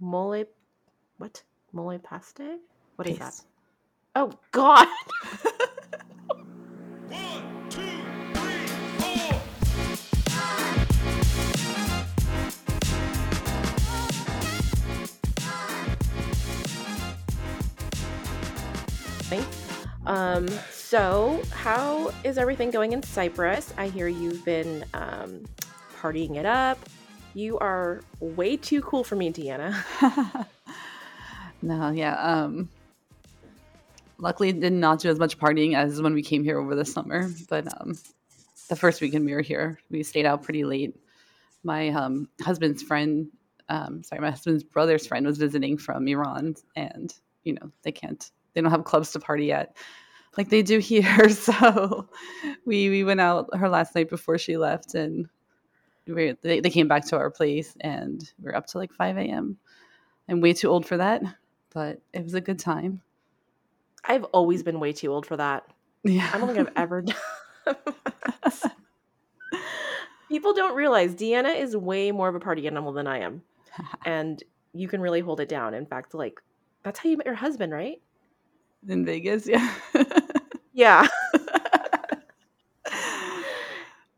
mole. What mole paste? What is that? Oh God! One, two, three, four. Um, so how is everything going in Cyprus? I hear you've been um, partying it up. You are way too cool for me, Deanna. no, yeah. Um, luckily, did not do as much partying as when we came here over the summer. But um, the first weekend we were here, we stayed out pretty late. My um, husband's friend, um, sorry, my husband's brother's friend was visiting from Iran, and you know they can't, they don't have clubs to party at like they do here. So we we went out her last night before she left, and we, they, they came back to our place, and we are up to like five a.m. I'm way too old for that, but it was a good time. I've always been way too old for that. Yeah, I don't think I've ever done. that. People don't realize Deanna is way more of a party animal than I am, and you can really hold it down. In fact, like that's how you met your husband, right? in Vegas. Yeah. Yeah.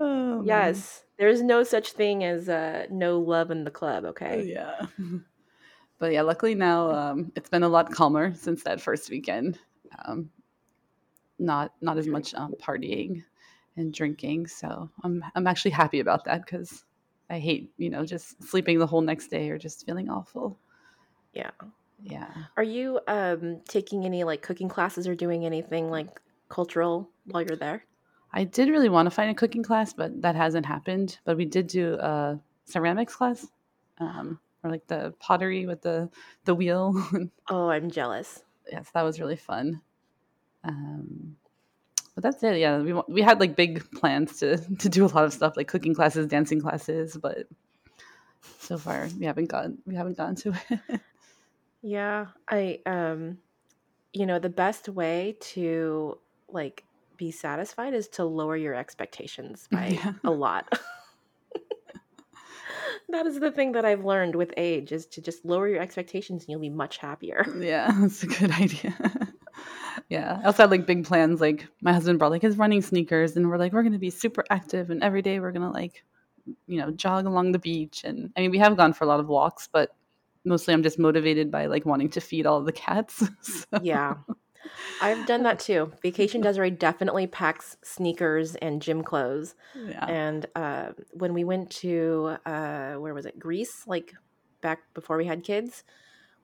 oh, man. Yes. There's no such thing as uh, no love in the club. Okay. Yeah. But yeah, luckily now um, it's been a lot calmer since that first weekend. Um, not not as much um, partying and drinking, so I'm I'm actually happy about that because I hate you know just sleeping the whole next day or just feeling awful. Yeah. Yeah. Are you um, taking any like cooking classes or doing anything like cultural while you're there? I did really want to find a cooking class, but that hasn't happened. But we did do a ceramics class, um, or like the pottery with the the wheel. Oh, I'm jealous. yes, that was really fun. Um, but that's it. Yeah, we we had like big plans to to do a lot of stuff like cooking classes, dancing classes, but so far we haven't gotten we haven't gotten to it. Yeah, I um you know, the best way to like be satisfied is to lower your expectations by Yeah. a lot. that is the thing that I've learned with age is to just lower your expectations and you'll be much happier. yeah, that's a good idea. yeah, I also had like big plans. Like my husband brought like his running sneakers, and we're like we're gonna be super active, and every day we're gonna like you know jog along the beach. And I mean we have gone for a lot of walks, but mostly I'm just motivated by like wanting to feed all the cats. so, Yeah. I've done that too. Vacation Desiree definitely packs sneakers and gym clothes. yeah. And uh, when we went to uh, where was it? Greece, like back before we had kids.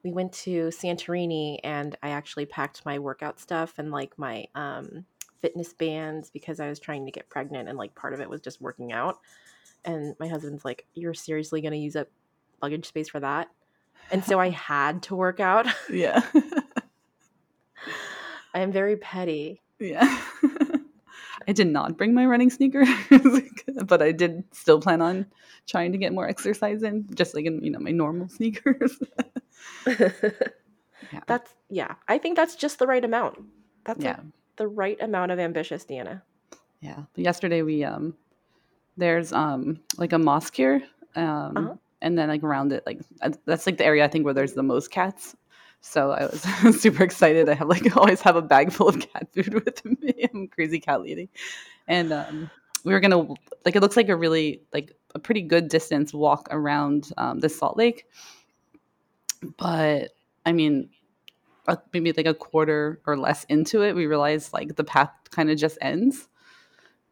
We went to Santorini, and I actually packed my workout stuff and like my um, fitness bands because I was trying to get pregnant, and like part of it was just working out. And my husband's like, "You're seriously going to use up luggage space for that?" And so I had to work out. yeah. I am very petty. Yeah. I did not bring my running sneakers, but I did still plan on trying to get more exercise in, just like in you know my normal sneakers. Yeah. That's yeah. I think that's just the right amount. That's yeah, like the right amount of ambitious, Deanna. yeah. But yesterday we um, there's um like a mosque here, um, Uh-huh. and then like around it, like uh, that's like the area I think where there's the most cats. So I was super excited. I have like always have a bag full of cat food with me. I'm crazy cat lady, and um, we were gonna like it looks like a really like a pretty good distance walk around um, the Salt Lake, but I mean, uh, maybe like a quarter or less into it, we realized like the path kind of just ends,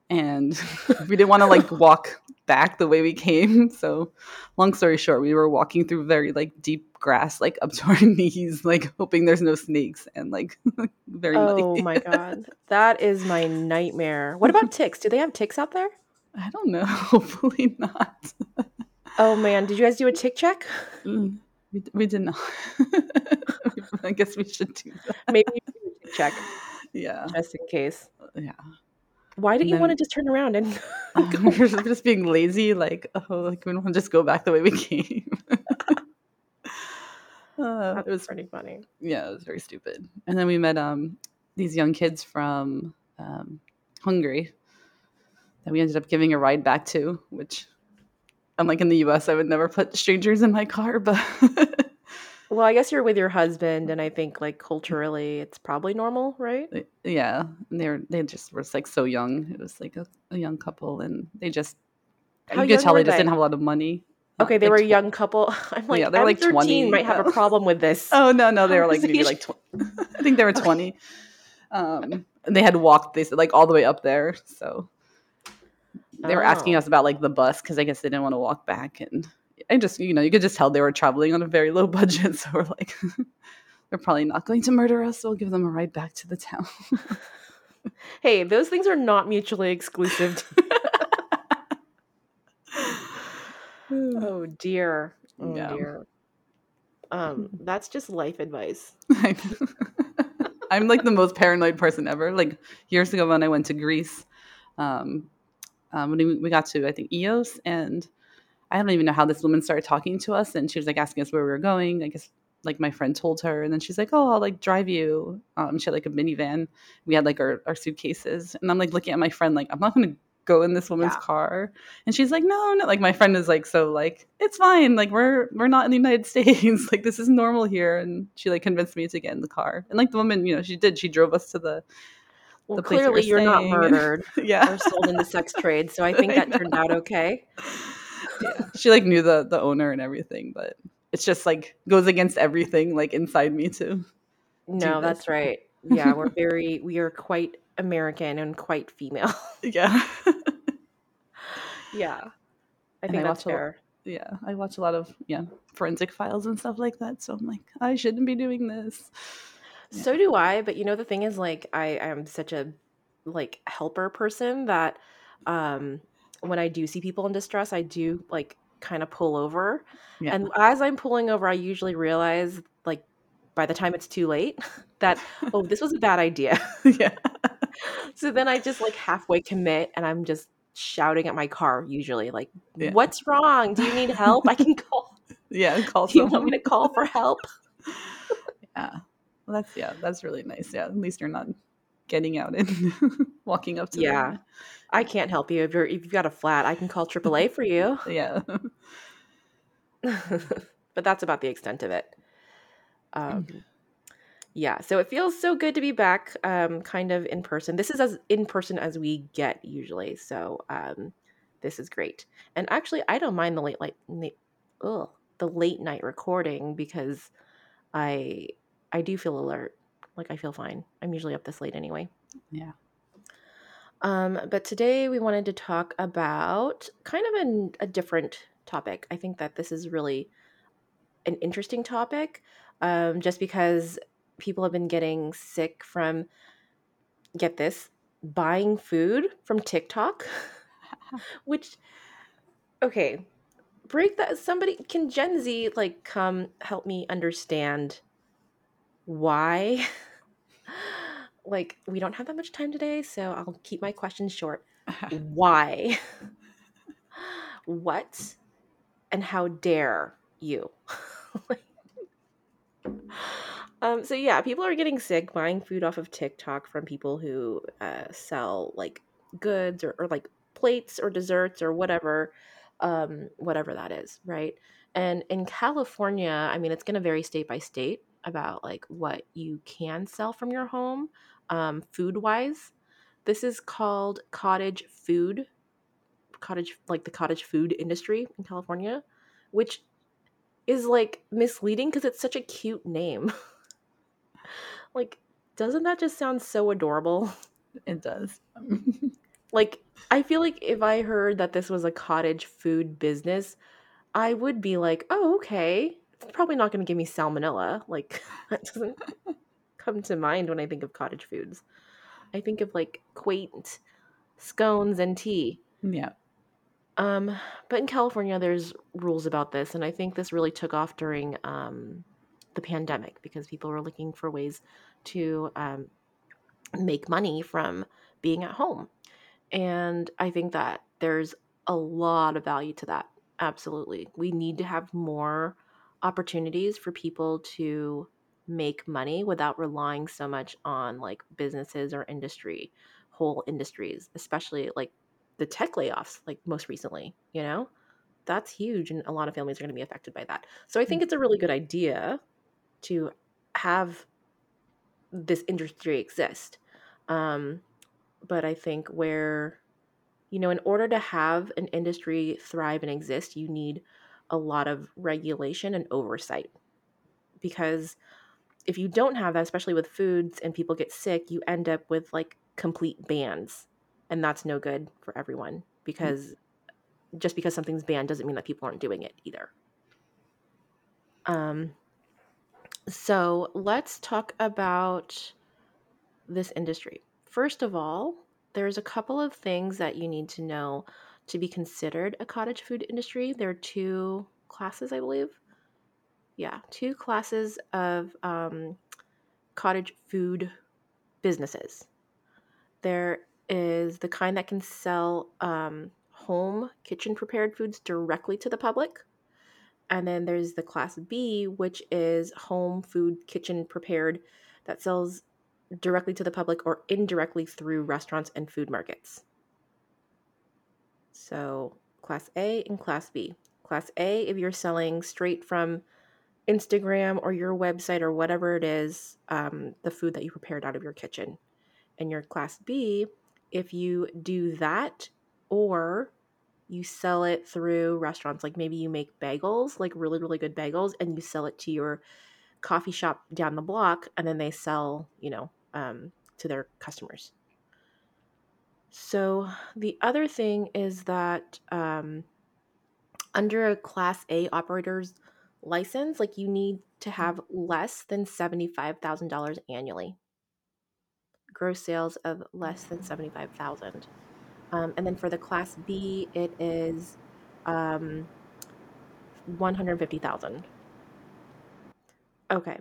and we didn't want to like walk back the way we came. So, long story short, we were walking through very like deep grass, like up to our knees, like hoping there's no snakes and like very Oh muddy. my god. That is my nightmare. What about ticks? Do they have ticks out there? I don't know. Hopefully not. Oh man, did you guys do a tick check? Mm, we, we did not. I guess we should do that. Maybe check Yeah. just in case. Yeah. Why didn't And you want to just turn around and we're just, being lazy, like, oh, like we don't want to just go back the way we came. uh, it was pretty funny. yeah, it was very stupid. And then we met um these young kids from um, Hungary that we ended up giving a ride back to, which unlike in the US, I would never put strangers in my car, but Well, I guess you're with your husband, and I think like culturally, it's probably normal, right? Yeah and they're they just were like so young it was like a, a young couple and they just How you could tell were they just didn't have a lot of money Okay, they like were a young couple. I'm like, Yeah, they're like 13, 20. might have a problem with this. oh no no they were like maybe like tw- i think they were 20 um and they had walked they said like all the way up there so they were asking Oh. us about like the bus because i guess they didn't want to walk back and i just you know you could just tell they were traveling on a very low budget so we're like they're probably not going to murder us so we'll give them a ride back to the town Hey, those things are not mutually exclusive. oh dear. Oh Yeah. dear. Um, that's just life advice. I'm like the most paranoid person ever. Like years ago when I went to Greece, um, um, when we, we got to I think Ios, and I don't even know how this woman started talking to us, and she was like asking us where we were going. I guess like my friend told her, and then she's like, "Oh, I'll like drive you." Um, she had like a minivan. We had like our, our suitcases, and I'm like looking at my friend like I'm not gonna go in this woman's Yeah. car and she's like no no like my friend is like so like it's fine like we're we're not in the united states like this is normal here and she like convinced me to get in the car and like the woman you know she did she drove us to the Well, the place we clearly you're not murdered yeah or sold in the sex trade, so I think that know. turned out okay. Yeah she like knew the the owner and everything but it's just like goes against everything like inside me too No, that's right. Yeah, we're very we are quite American and quite female. yeah yeah. I think I that's a fair. yeah i watch a lot of yeah forensic files and stuff like that so i'm like i shouldn't be doing this Yeah. So do I, but you know the thing is like I am such a like helper person that um when I do see people in distress, I do like kind of pull over. Yeah. And as I'm pulling over, I usually realize like by the time it's too late that oh, this was a bad idea. yeah so then I just like halfway commit and I'm just shouting at my car usually like Yeah. what's wrong? Do you need help? I can call. yeah call Do you want me to call for help? Yeah. Well, that's yeah, that's really nice. Yeah, at least you're not getting out and walking up to them. Yeah. I can't help you if you're if you've got a flat. I can call AAA for you. Yeah. but that's about the extent of it. Um, yeah, so it feels so good to be back, um, kind of in person. This is as in person as we get usually, so um, this is great. And actually, I don't mind the late like the late night recording because I I do feel alert. Like I feel fine. I'm usually up this late anyway. Yeah. Um, but today we wanted to talk about kind of an, a different topic. I think that this is really an interesting topic, um, just because people have been getting sick from, get this, buying food from TikTok, which, okay, break that. Somebody, can Gen Z like come help me understand why? like, we don't have that much time today, so I'll keep my questions short. Why? What and how dare you? Um so yeah people are getting sick buying food off of tiktok from people who uh, sell like goods or, or like plates or desserts or whatever um whatever that is right? And in california i mean it's going to vary state by state about like what you can sell from your home um food wise this is called cottage food cottage like the cottage food industry in california which is like misleading because it's such a cute name. Like doesn't that just sound so adorable? It does. like i feel like if i heard that this was a cottage food business i would be like oh okay probably not going to give me salmonella like that doesn't come to mind when i think of cottage foods i think of like quaint scones and tea yeah. um, but in California, there's rules about this, and I think this really took off during um, the pandemic because people were looking for ways to um, make money from being at home, and I think that there's a lot of value to that. Absolutely, we need to have more opportunities for people to make money without relying so much on like businesses or industry, whole industries, especially like the tech layoffs like most recently you know that's huge and a lot of families are going to be affected by that so i think it's a really good idea to have this industry exist. Um, but I think where, you know, in order to have an industry thrive and exist, you need a lot of regulation and oversight. Because if you don't have that, especially with foods and people get sick, you end up with like complete bans. And that's no good for everyone because just because something's banned doesn't mean that people aren't doing it either. Um, so let's talk about this industry. First of all, there's a couple of things that you need to know to be considered a cottage food industry. There are two classes, I believe. Yeah, two classes of um, cottage food businesses. There is the kind that can sell um, home kitchen prepared foods directly to the public. And then there's the class B, which is home food kitchen prepared that sells directly to the public or indirectly through restaurants and food markets. So, class A and class B. Class A, if you're selling straight from Instagram or your website or whatever it is, um, the food that you prepared out of your kitchen. And your class B, if you do that or you sell it through restaurants, like maybe you make bagels, like really, really good bagels, and you sell it to your coffee shop down the block, and then they sell, you know, um, to their customers. So the other thing is that um, under a Class A operator's license, like you need to have less than seventy-five thousand dollars annually, gross sales of less than seventy-five thousand. Um, and then for the Class B, it is um, one hundred fifty thousand. Okay,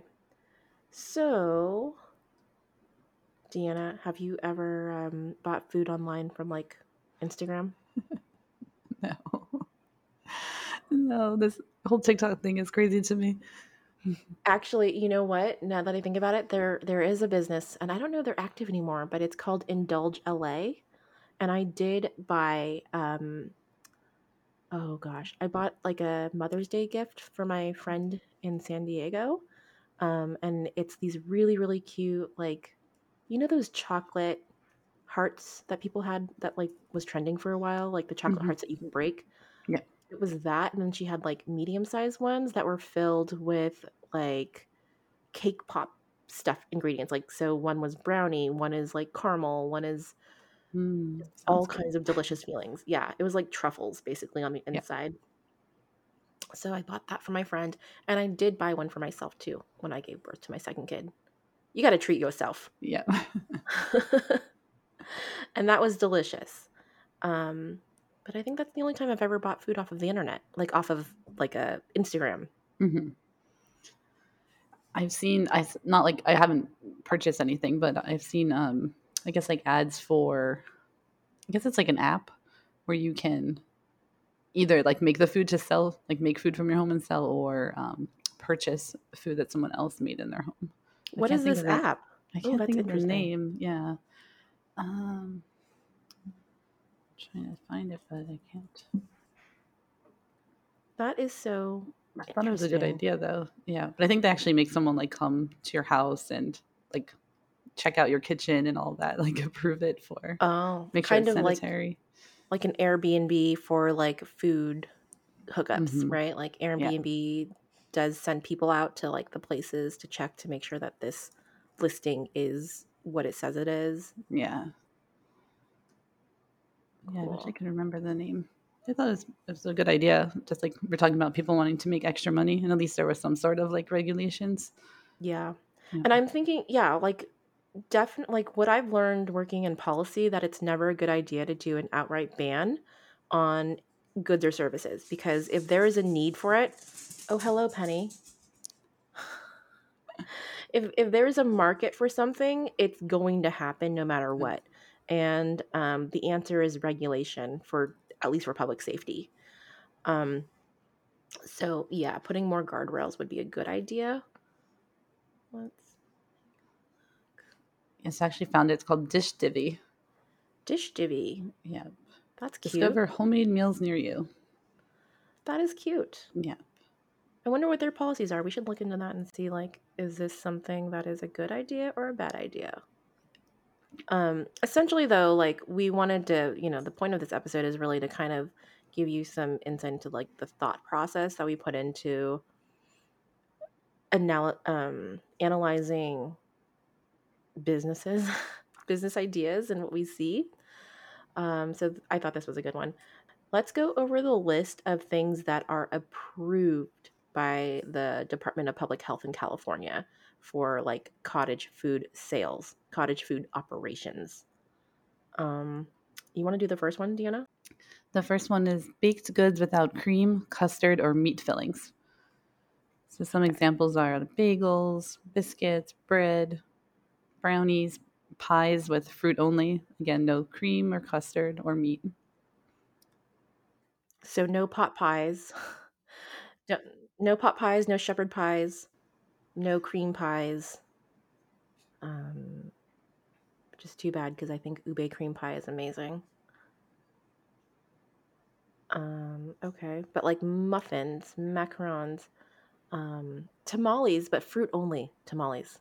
so Deanna, have you ever um, bought food online from like Instagram? No. no, this whole TikTok thing is crazy to me. Actually, you know what? Now that I think about it, there there is a business, and I don't know they're active anymore, but it's called Indulge LA. And I did buy um oh gosh, I bought like a Mother's Day gift for my friend in San Diego. Um and it's these really really cute like you know those chocolate hearts that people had that like was trending for a while, like the chocolate Mhm. hearts that you can break. Yeah. It was that, and then she had like medium sized ones that were filled with like cake pop stuff ingredients. Like so one was brownie, one is like caramel, one is Mm, all good. kinds of delicious feelings. Yeah, it was like truffles basically on the Yeah. inside. So I bought that for my friend, and I did buy one for myself too when I gave birth to my second kid. You got to treat yourself. Yeah. and that was delicious. Um, but I think that's the only time I've ever bought food off of the internet, like off of like a Instagram. hmm I've seen I not like I haven't purchased anything, but I've seen um I guess like ads for I guess it's like an app where you can either like make the food to sell, like make food from your home and sell, or um, purchase food that someone else made in their home. What is this app? I Oh, can't that's think of the name. Yeah. Um, trying to find it, but I can't. That is so. I thought it was a good idea though. Yeah, but I think they actually make someone like come to your house and like check out your kitchen and all that, like approve it for Oh, make sure kind it's of like sanitary. like an Airbnb for like food hookups, Mhm. right? Like Airbnb does send people out to like the places to check to make sure that this listing is what it says it is. yeah. Yeah, I wish I could remember the name. I thought it was, it was a good idea. Just like we're talking about people wanting to make extra money, and at least there was some sort of like regulations. Yeah. Yeah. And I'm thinking, yeah, like definitely like what I've learned working in policy that it's never a good idea to do an outright ban on goods or services because if there is a need for it, oh hello Penny. if if there is a market for something, it's going to happen no matter what. And um, the answer is regulation for at least for public safety. Um, so yeah, putting more guardrails would be a good idea. Let's It's actually found. It's called Dish Divvy. dish divvy. Yeah, That's cute. discover homemade meals near you. That is cute. Yeah, I wonder what their policies are. We should look into that and see like is this something that is a good idea or a bad idea? Um essentially though, like we wanted to, you know, the point of this episode is really to kind of give you some insight into like the thought process that we put into anal- um analyzing businesses, business ideas and what we see. Um so th- I thought this was a good one. Let's go over the list of things that are approved by the Department of Public Health in California for like cottage food sales, cottage food operations. Um, you want to do the first one, Deanna? The first one is baked goods without cream, custard, or meat fillings. So some examples are bagels, biscuits, bread, brownies, pies with fruit only. Again, no cream or custard or meat. So no pot pies, no, no pot pies, no shepherd pies, no cream pies. Um, is too bad because I think ube cream pie is amazing. Um, okay, but like muffins, macarons, um, tamales, but fruit only tamales.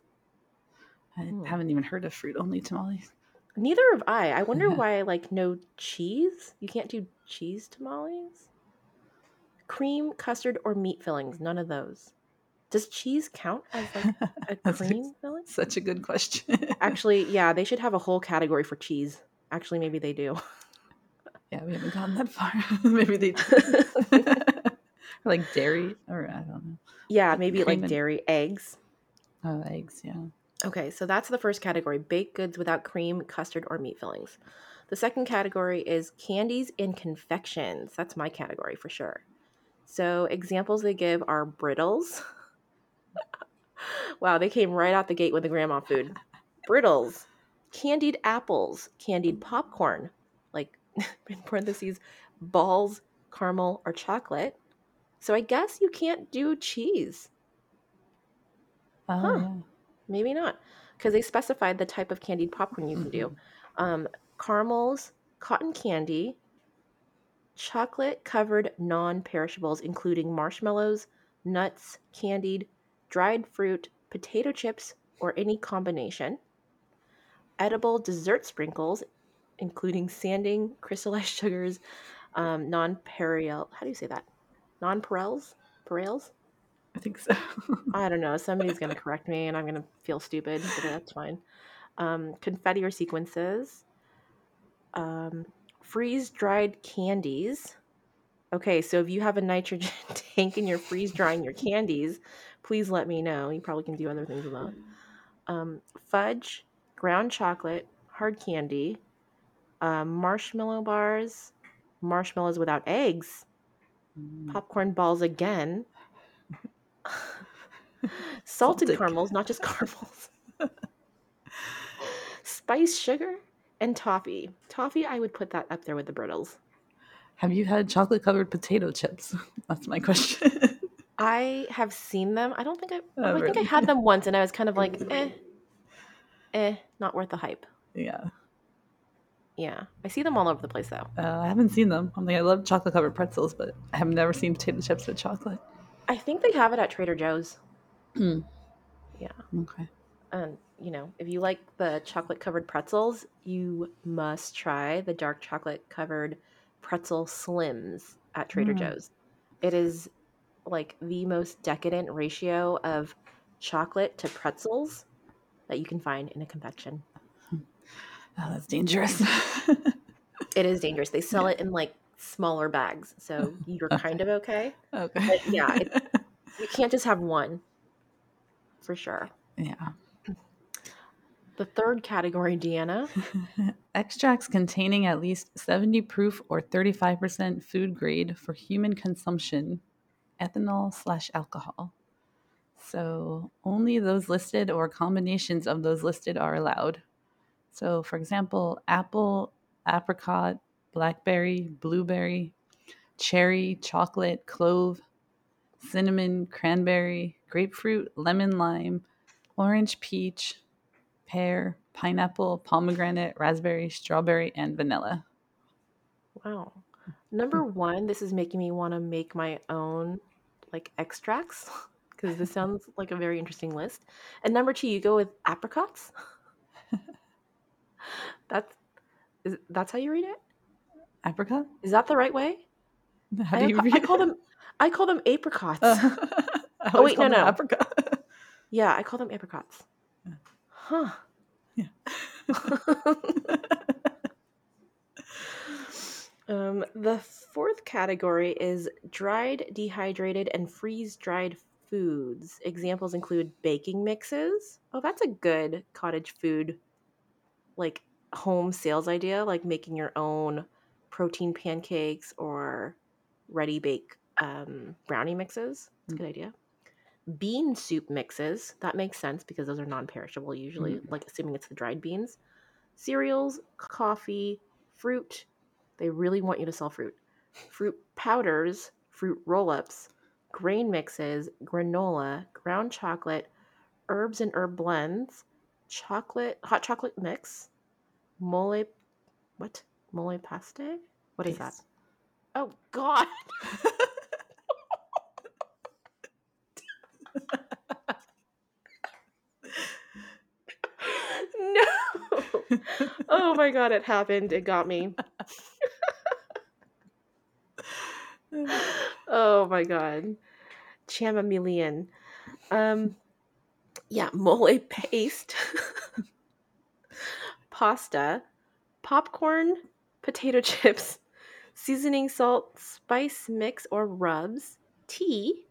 I Hmm. haven't even heard of fruit only tamales. Neither have I. I wonder Yeah. why, like, no cheese? You can't do cheese tamales? Cream, custard, or meat fillings? None of those. Does cheese count as like a cream filling? Such a good question. Actually, yeah, they should have a whole category for cheese. Actually, maybe they do. yeah, we haven't gone that far. Maybe they do. Like dairy, or I don't know. yeah, maybe Cream like and- dairy, eggs. Oh, eggs, yeah. Okay, so that's the first category baked goods without cream, custard, or meat fillings. The second category is candies and confections. That's my category for sure. So, examples they give are brittles. wow, they came right out the gate with the grandma food. Brittles, candied apples, candied popcorn, like in parentheses, balls, caramel, or chocolate. So, I guess you can't do cheese. Oh, Huh. Maybe not, because they specified the type of candied popcorn you can do. Um, caramels, cotton candy, chocolate covered non perishables, including marshmallows, nuts, candied, dried fruit, potato chips, or any combination, edible dessert sprinkles, including sanding, crystallized sugars, um, non peril. How do you say that? Non perels? Perels? I think so. I don't know. Somebody's going to correct me and I'm going to feel stupid, but that's fine. Um, confetti or sequences. Um, freeze dried candies. Okay, so if you have a nitrogen tank and you're freeze drying your candies, please let me know. You probably can do other things with that. Um, fudge, ground chocolate, hard candy, um, marshmallow bars, marshmallows without eggs, Mm. popcorn balls again. Salted, Salted caramels, not just caramels. Spice sugar and toffee. Toffee, I would put that up there with the brittles. Have you had chocolate covered potato chips? That's my question. I have seen them. I don't think I. Oh, I think I had them once, and I was kind of like, eh, eh, not worth the hype. yeah. Yeah, I see them all over the place though. Uh, I haven't seen them. I'm like, I love chocolate covered pretzels, but I have never seen potato chips with chocolate. I think they have it at Trader Joe's. Hmm. Yeah. Okay. And you know, if you like the chocolate covered pretzels, you must try the dark chocolate covered pretzel slims at Trader Mm. Joe's. It is like the most decadent ratio of chocolate to pretzels that you can find in a confection. Oh, that's dangerous. It is dangerous. They sell it in like smaller bags, so you're kind of okay. okay. But yeah, it- You can't just have one. For sure. yeah. The third category, Deanna. Extracts containing at least 70 proof or 35% food grade for human consumption, ethanol slash alcohol. So only those listed or combinations of those listed are allowed. So, for example, apple, apricot, blackberry, blueberry, cherry, chocolate, clove, cinnamon, cranberry, grapefruit, lemon, lime, orange, peach, pear, pineapple, pomegranate, raspberry, strawberry, and vanilla. Wow. Number one, this is making me want to make my own like extracts because this sounds like a very interesting list. And number two, you go with apricots. that's is, that's how you read it. Apricot? Is that the right way? How I, do you ca- I call them I call them apricots. Uh, Oh, wait, no, no. Apricot. yeah, I call them apricots. Yeah. Huh. Yeah. Um, the fourth category is dried, dehydrated, and freeze dried foods. Examples include baking mixes. Oh, that's a good cottage food, like home sales idea, like making your own protein pancakes or ready bake um, brownie mixes. That's a good idea. Bean soup mixes. That makes sense because those are non perishable usually, like assuming it's the dried beans. Cereals, coffee, fruit. They really want you to sell fruit. Fruit powders, fruit roll ups, grain mixes, granola, ground chocolate, herbs and herb blends, chocolate, hot chocolate mix, mole, what? Mole paste? What is that? Oh, God. no. Oh my God, it happened. It got me. oh my god. Chamomilian. Um yeah, mole paste. Pasta, popcorn, potato chips, seasoning salt, spice mix or rubs, tea,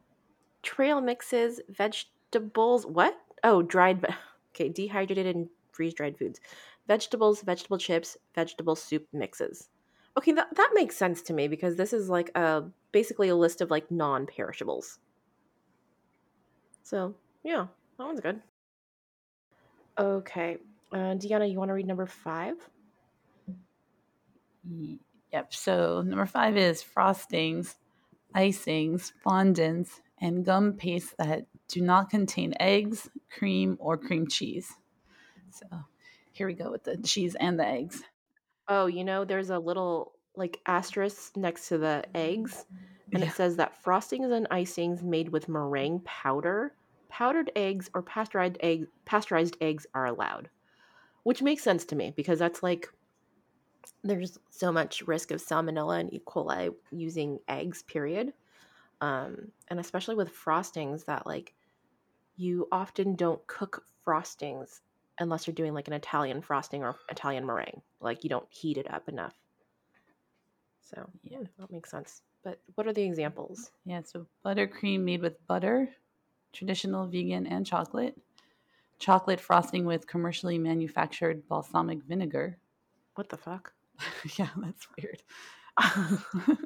trail mixes, vegetables, what? Oh, dried okay, dehydrated and freeze-dried foods. Vegetables, vegetable chips, vegetable soup mixes. Okay, that, that makes sense to me because this is like a basically a list of like non-perishables. So yeah, that one's good. Okay, uh, Deanna, you want to read number five? Ye- Yep. So number five is frostings, icings, fondants, and gum paste that do not contain eggs, cream, or cream cheese. So here we go with the cheese and the eggs. Oh, you know, there's a little like asterisk next to the eggs, and Yeah. it says that frostings and icings made with meringue powder, powdered eggs, or pasteurized pasteurized eggs are allowed, which makes sense to me because that's like there's so much risk of salmonella and E. coli using eggs. Period, um, and especially with frostings that like you often don't cook frostings unless you're doing like an Italian frosting or Italian meringue. Like you don't heat it up enough. So yeah, Yeah. that makes sense. But what are the examples? Yeah, so buttercream made with butter, traditional vegan and chocolate, chocolate frosting with commercially manufactured balsamic vinegar. What the fuck? yeah, that's weird.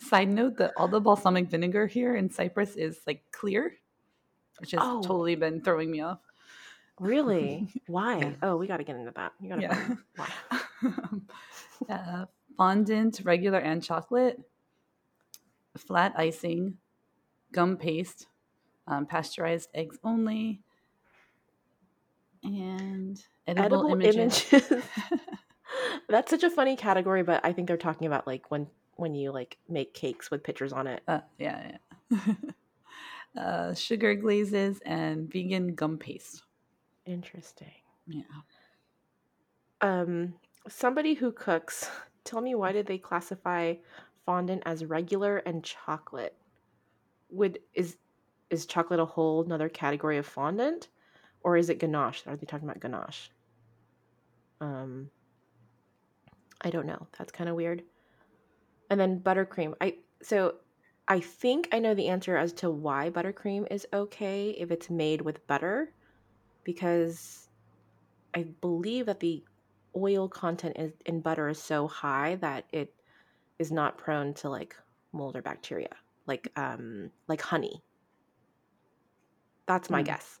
Side note that all the balsamic vinegar here in Cyprus is like clear, which has Oh. totally been throwing me off. Really? Why? Yeah. Oh, we got to get into that. You got to Yeah. why? uh, fondant, regular and chocolate, flat icing, gum paste, um, pasteurized eggs only, and edible, Edible images. images. That's such a funny category, but I think they're talking about like when when you like make cakes with pictures on it. Uh, yeah, yeah. uh, sugar glazes and vegan gum paste. Interesting. Yeah. Um, somebody who cooks, tell me why did they classify fondant as regular and chocolate? Would is is chocolate a whole another category of fondant, or is it ganache? Are they talking about ganache? Um, I don't know. That's kind of weird. And then buttercream. I so I think I know the answer as to why buttercream is okay if it's made with butter, because I believe that the oil content is, in butter is so high that it is not prone to like mold or bacteria, like um like honey. That's my Hmm. guess.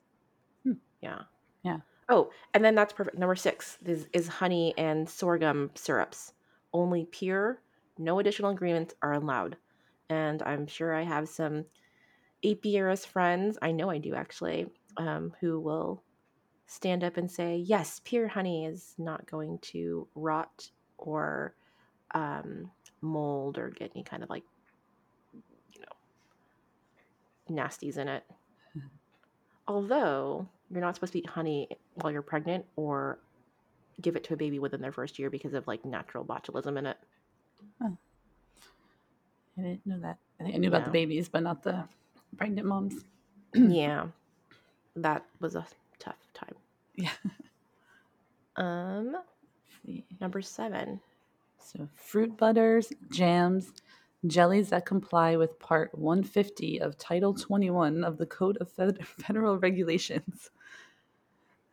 Hmm. Yeah. Yeah. Oh, and then that's perfect. Number six is, is honey and sorghum syrups. Only pure, no additional ingredients are allowed. And I'm sure I have some apiarist friends, I know I do actually, um, who will stand up and say, yes, pure honey is not going to rot or um, mold or get any kind of like, you know, nasties in it. Although you're not supposed to eat honey while you're pregnant or give it to a baby within their first year because of like natural botulism in it. I didn't know that. I think I knew about the babies, but not the pregnant moms. yeah. That was a tough time. Yeah. Um number 7. So, fruit butters, jams, jellies that comply with Part 150 of Title 21 of the Code of Fed- Federal Regulations.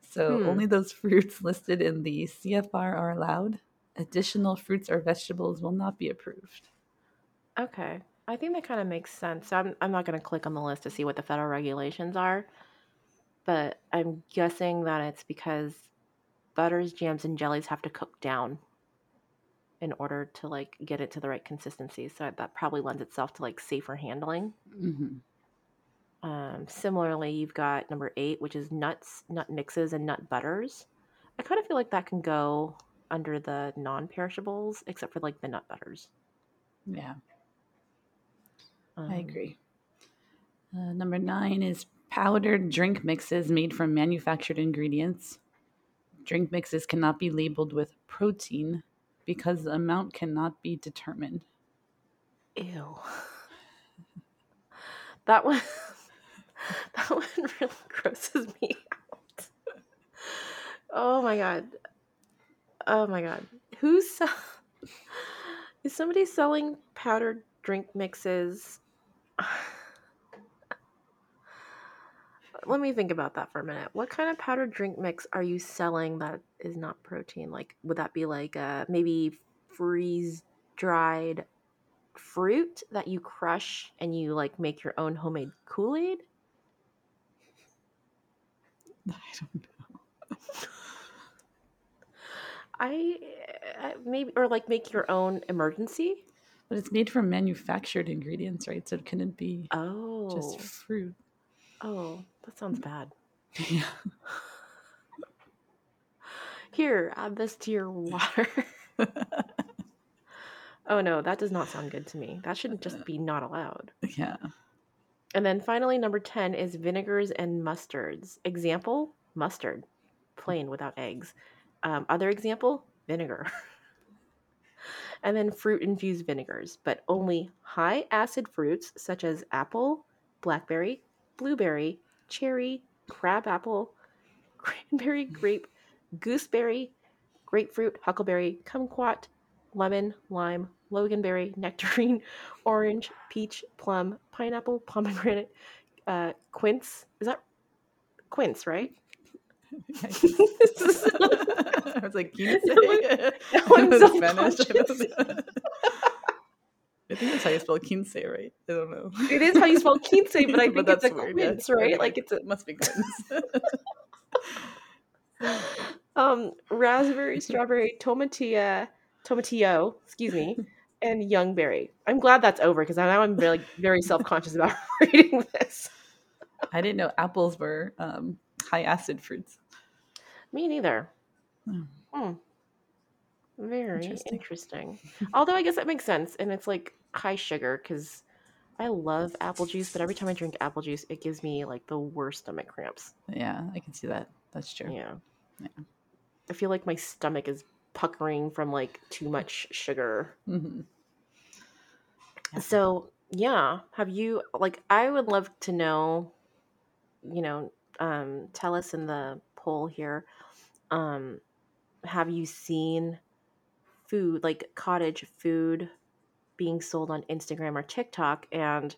So, Hmm. only those fruits listed in the CFR are allowed. Additional fruits or vegetables will not be approved. Okay. I think that kind of makes sense. So I'm I'm not going to click on the list to see what the federal regulations are, but I'm guessing that it's because butters, jams, and jellies have to cook down in order to like get it to the right consistency. So that probably lends itself to like safer handling. hmm Um, similarly, you've got number eight, which is nuts, nut mixes, and nut butters. I kind of feel like that can go under the non-perishables, except for like the nut butters. Yeah, I Um, agree. Uh, number nine is powdered drink mixes made from manufactured ingredients. Drink mixes cannot be labeled with protein because the amount cannot be determined. Ew. That one that one really grosses me out. Oh my god. Oh my god. Who's sell- is somebody selling powdered drink mixes? Let me think about that for a minute. What kind of powdered drink mix are you selling that is not protein? Like, would that be like uh, maybe freeze dried fruit that you crush and you like make your own homemade Kool Aid? I don't know. I uh, maybe or like make your own emergency. But it's made from manufactured ingredients, right? So it couldn't be Oh, just fruit. oh, that sounds bad. Yeah. Here, add this to your water. oh no, that does not sound good to me. That should just be not allowed. yeah. And then finally, number 10 is vinegars and mustards. Example mustard, plain without eggs. Um, other example vinegar. and then fruit infused vinegars, but only high acid fruits such as apple, blackberry, blueberry, cherry, crab apple, cranberry, grape, gooseberry, grapefruit, huckleberry, kumquat, lemon, lime, loganberry, nectarine, orange, peach, plum, pineapple, pomegranate, uh, quince. Is that quince, right? I was like, quince? Now I'm In so Spanish. I don't conscious. know. I think that's how you spell quince, right? I don't know. It is how you spell quince, but I think it's a weird, quince, right? Like it's a it must be quince. um raspberry, strawberry, tomatillo, tomatillo, excuse me, and young berry. I'm glad that's over because now I'm very very self conscious about reading this. I didn't know apples were um, high acid fruits. Me neither. Hmm. Hmm. Very Interesting. interesting. Although I guess that makes sense, and it's like high sugar because I love apple juice, but every time I drink apple juice, it gives me like the worst stomach cramps. Yeah, I can see that. That's true. Yeah. Yeah. I feel like my stomach is puckering from like too much sugar. hmm Yeah. So, yeah, have you like I would love to know, you know, um tell us in the poll here um have you seen food like cottage food being sold on Instagram or TikTok and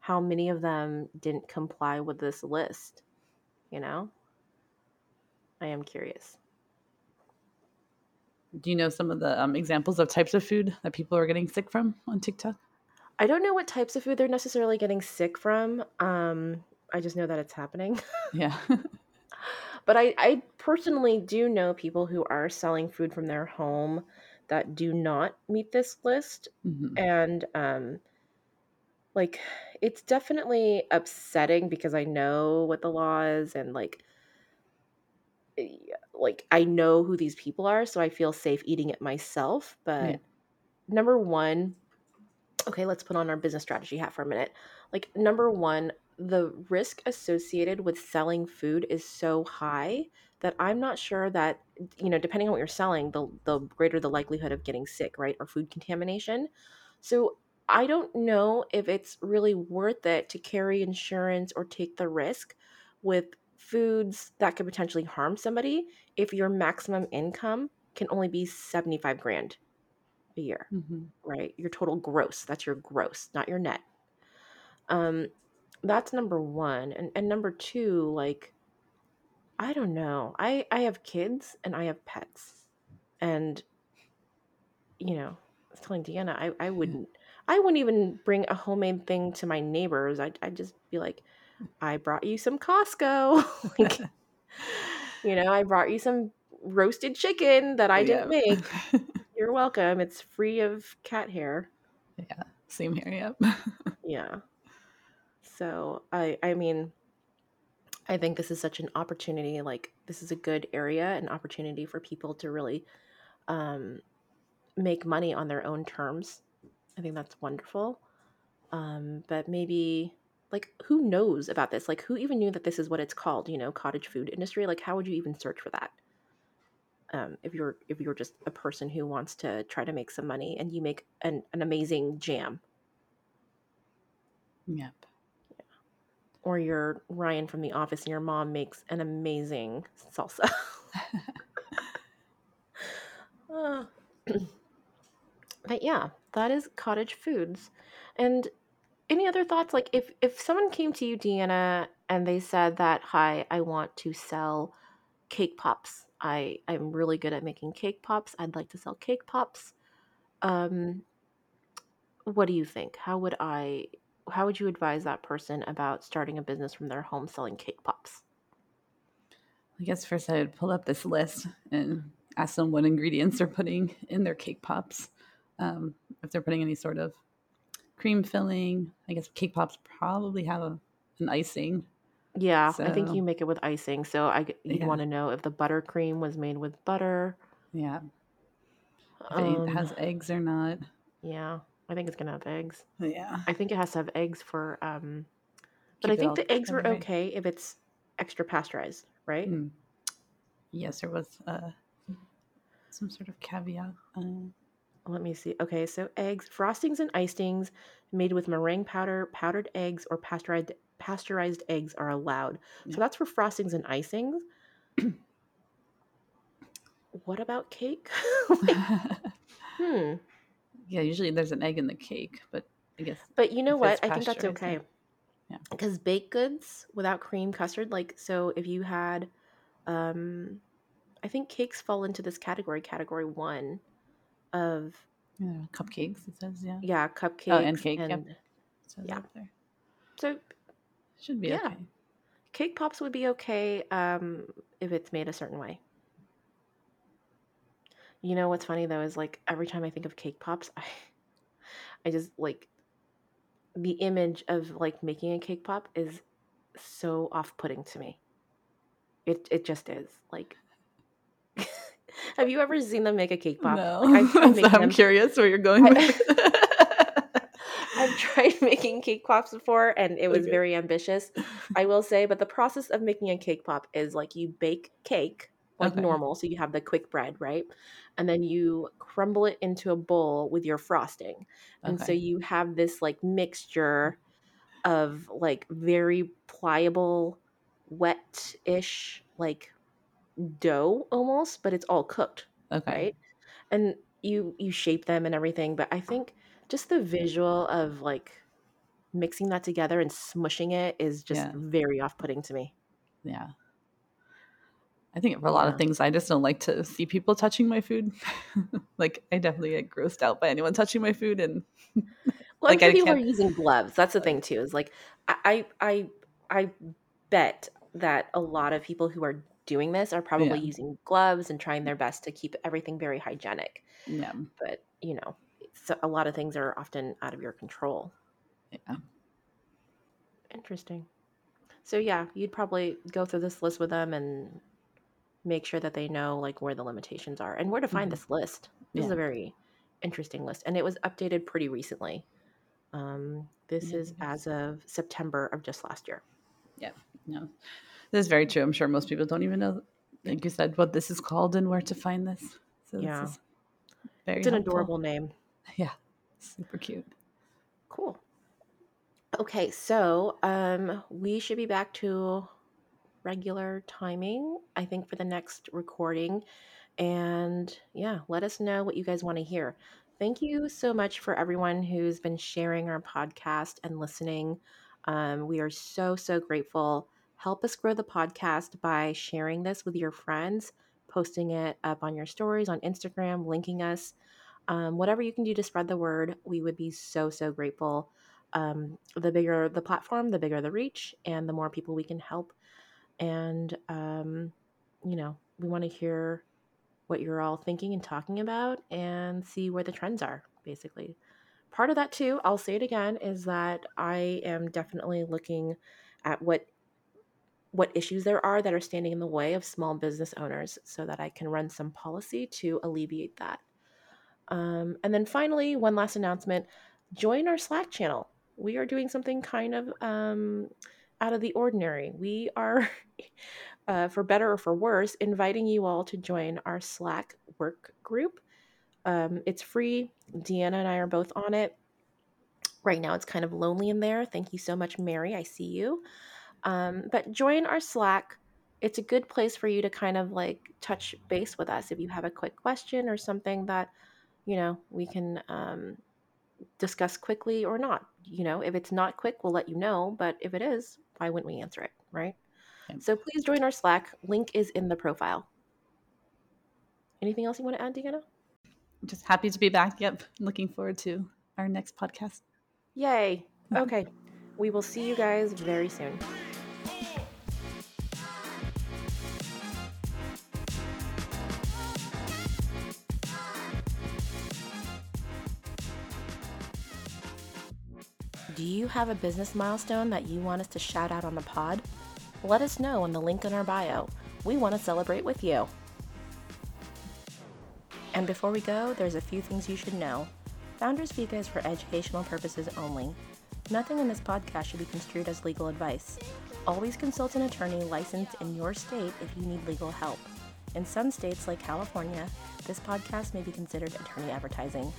how many of them didn't comply with this list, you know? I am curious. Do you know some of the um, examples of types of food that people are getting sick from on TikTok? I don't know what types of food they're necessarily getting sick from. Um, I just know that it's happening. Yeah. but I, I personally do know people who are selling food from their home that do not meet this list. Mhm. And um, like, it's definitely upsetting because I know what the law is and like, eh, like I know who these people are, so I feel safe eating it myself. But Yeah. number one, okay, let's put on our business strategy hat for a minute. like number one, the risk associated with selling food is so high that I'm not sure that you know, depending on what you're selling, the the greater the likelihood of getting sick, right, or food contamination. So I don't know if it's really worth it to carry insurance or take the risk with foods that could potentially harm somebody if your maximum income can only be 75 grand a year, hmm right? Your total gross, that's your gross, not your net. Um that's number 1. And and number 2, like I don't know. I I have kids and I have pets. And you know, I was telling Deanna, I, I hmm. wouldn't I wouldn't even bring a homemade thing to my neighbors. I'd, I'd just be like, I brought you some Costco. like, you know, I brought you some roasted chicken that I didn't Yeah. make. You're welcome. It's free of cat hair. yeah. Same here. Yep. Yeah. So I I mean, I think this is such an opportunity. Like this is a good area, an opportunity for people to really um, make money on their own terms. I think that's wonderful. Um, but maybe like who knows about this? Like who even knew that this is what it's called? You know, cottage food industry. Like how would you even search for that? Um, if you're if you're just a person who wants to try to make some money and you make an, an amazing jam, Yep. Or you're Ryan from The Office and your mom makes an amazing salsa. Uh, but yeah, that is cottage foods. And any other thoughts? Like if if someone came to you, Deanna, and they said that, "Hi, I want to sell cake pops. I I'm really good at making cake pops. I'd like to sell cake pops." Um, what do you think? How would I? How would you advise that person about starting a business from their home selling cake pops? I guess first I would pull up this list and ask them what ingredients they're putting in their cake pops. Um, if they're putting any sort of cream filling, I guess cake pops probably have a, an icing. Yeah, I think you make it with icing. So I you Yeah. want to know if the buttercream was made with butter. Yeah. If it Um, has eggs or not. yeah, I think it's gonna have eggs. Yeah. I think it has to have eggs for um, but I Keep think the eggs were okay if it's extra pasteurized, right? Mm. Yes, there was uh, some sort of caveat. Uh, Let me see. Okay, so eggs, frostings and icings made with meringue powder, powdered eggs, or pasteurized pasteurized eggs are allowed. Yeah. So that's for frostings and icings. what about cake? Like, hmm. Yeah, usually there's an egg in the cake, but I guess But you know what? I think that's okay. yeah. Because baked goods without cream custard, like so if you had um I think cakes fall into this category, category one of yeah, cupcakes. It says yeah. yeah, cupcakes and cake, yep. and It says yeah. there. so Should be Yeah. okay. cake pops would be okay um if it's made a certain way. You know what's funny though is like every time I think of cake pops, I I just like the image of like making a cake pop is so off-putting to me. It it just is. Like Have you ever seen them make a cake pop? No, Like, I've tried So them- curious where you're going I- with it. I've tried making cake pops before and it was Okay. very ambitious, I will say, but the process of making a cake pop is like you bake cake like Okay. normal, so you have the quick bread, right? And then you crumble it into a bowl with your frosting. And so you have this like mixture of like very pliable, wet-ish like dough almost, but it's all cooked okay. right and you you shape them and everything but i think just the visual of like mixing that together and smushing it is just Yeah. very off-putting to me Yeah. I think for a lot Yeah. of things, I just don't like to see people touching my food. like, I definitely get grossed out by anyone touching my food. And well Like, I people are using gloves that's the thing too is like i i i I bet that a lot of people who are doing this are probably Yeah. using gloves and trying their best to keep everything very hygienic yeah, but you know so a lot of things are often out of your control yeah. Interesting. So yeah, you'd probably go through this list with them and make sure that they know like where the limitations are and where to find Mhm. this list. This is a very interesting list and it was updated pretty recently. Um, this Yeah, is as of September of just last year. Yeah. No, this is very true. I'm sure most people don't even know, like you said, what this is called and where to find this. So this Yeah. is very It's an helpful. adorable name. Yeah, super cute. Cool. Okay, so um, we should be back to regular timing, I think, for the next recording. And yeah, let us know what you guys want to hear. Thank you so much for everyone who's been sharing our podcast and listening. Um, we are so, so grateful. Help us grow the podcast by sharing this with your friends, posting it up on your stories on Instagram, linking us. Um, whatever you can do to spread the word, we would be so, so grateful. Um, the bigger the platform, the bigger the reach, and the more people we can help. And, um, you know, we want to hear what you're all thinking and talking about and see where the trends are, basically. Part of that, too, I'll say it again, is that I am definitely looking at what what issues there are that are standing in the way of small business owners so that I can run some policy to alleviate that. Um, and then finally, one last announcement join our Slack channel. We are doing something kind of um, out of the ordinary. We are, uh, for better or for worse, inviting you all to join our Slack work group. Um, it's free. Deanna and I are both on it. Right now, it's kind of lonely in there. Thank you so much, Mary. I see you. Um, but join our Slack. It's a good place for you to kind of like touch base with us if you have a quick question or something that you know we can um, discuss quickly or not. You know, if it's not quick, we'll let you know. But if it is, why wouldn't we answer it, right? So please join our Slack. Link is in the profile. Anything else you want to add, Deanna? Just happy to be back. Yep, looking forward to our next podcast. Yay! Okay, we will see you guys very soon. You have a business milestone that you want us to shout out on the pod? Let us know in the link in our bio. We want to celebrate with you. And before we go, there's a few things you should know. Founders Fika is for educational purposes only. Nothing in this podcast should be construed as legal advice. Always consult an attorney licensed in your state if you need legal help. In some states, like California, this podcast may be considered attorney advertising.